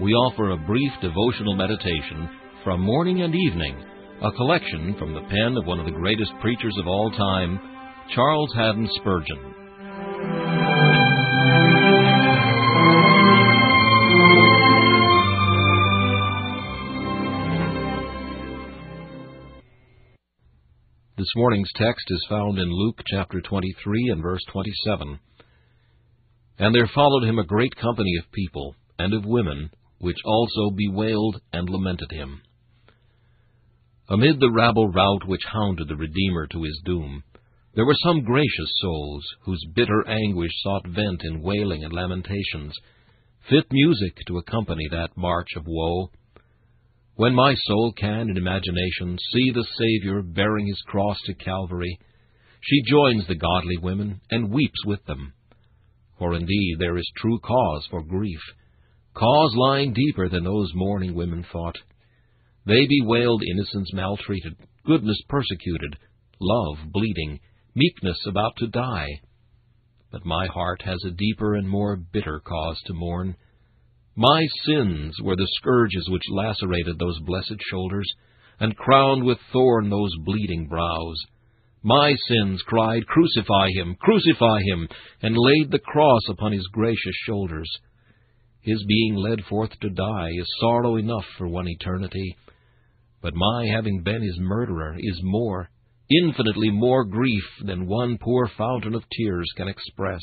we offer a brief devotional meditation from morning and evening, a collection from the pen of one of the greatest preachers of all time, Charles Haddon Spurgeon. This morning's text is found in Luke chapter 23 and verse 27. And there followed him a great company of people and of women which also bewailed and lamented him. Amid the rabble rout which hounded the Redeemer to his doom, there were some gracious souls whose bitter anguish sought vent in wailing and lamentations, fit music to accompany that march of woe. When my soul can, in imagination, see the Saviour bearing his cross to Calvary, she joins the godly women and weeps with them. For indeed there is true cause for grief cause lying deeper than those mourning women thought. They bewailed innocence maltreated, goodness persecuted, love bleeding, meekness about to die. But my heart has a deeper and more bitter cause to mourn. My sins were the scourges which lacerated those blessed shoulders, and crowned with thorn those bleeding brows. My sins cried, Crucify him, crucify him, and laid the cross upon his gracious shoulders. His being led forth to die is sorrow enough for one eternity. But my having been his murderer is more, infinitely more grief than one poor fountain of tears can express.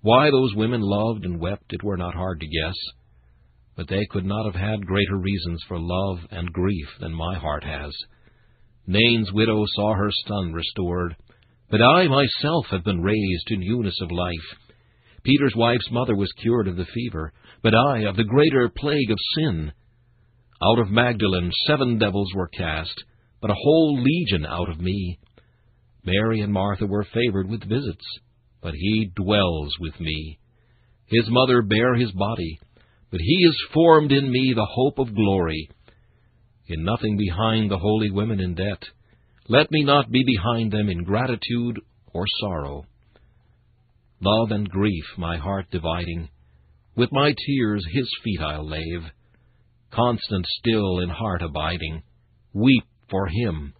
Why those women loved and wept it were not hard to guess, but they could not have had greater reasons for love and grief than my heart has. Nain's widow saw her son restored, but I myself have been raised to newness of life. Peter's wife's mother was cured of the fever, but I of the greater plague of sin. Out of Magdalene seven devils were cast, but a whole legion out of me. Mary and Martha were favored with visits, but he dwells with me. His mother bare his body, but he is formed in me the hope of glory. In nothing behind the holy women in debt, let me not be behind them in gratitude or sorrow love and grief my heart dividing. With my tears his feet I'll lave, constant still in heart abiding. Weep for him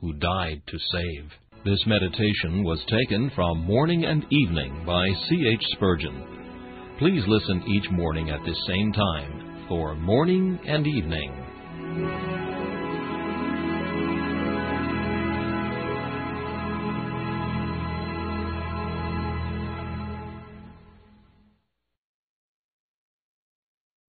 who died to save. This meditation was taken from Morning and Evening by C. H. Spurgeon. Please listen each morning at this same time for Morning and Evening.